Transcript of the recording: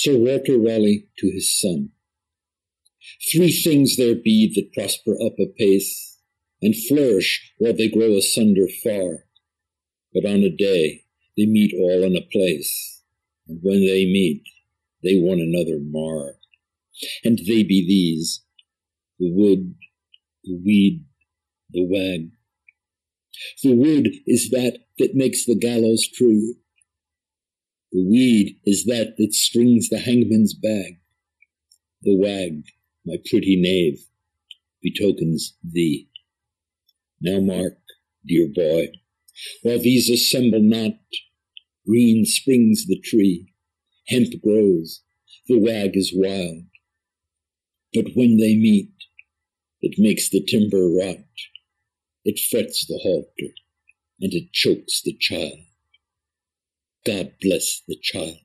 Sir Walter Raleigh to his son. Three things there be that prosper up apace, And flourish while they grow asunder far, But on a day they meet all in a place, And when they meet they one another mar. And they be these, the wood, the weed, the wag. The wood is that that makes the gallows tree. The weed is that that strings the hangman's bag. The wag, my pretty knave, betokens thee. Now mark, dear boy, while these assemble not, green springs the tree, hemp grows, the wag is wild. But when they meet, it makes the timber rot, it frets the halter, and it chokes the child. God bless the child.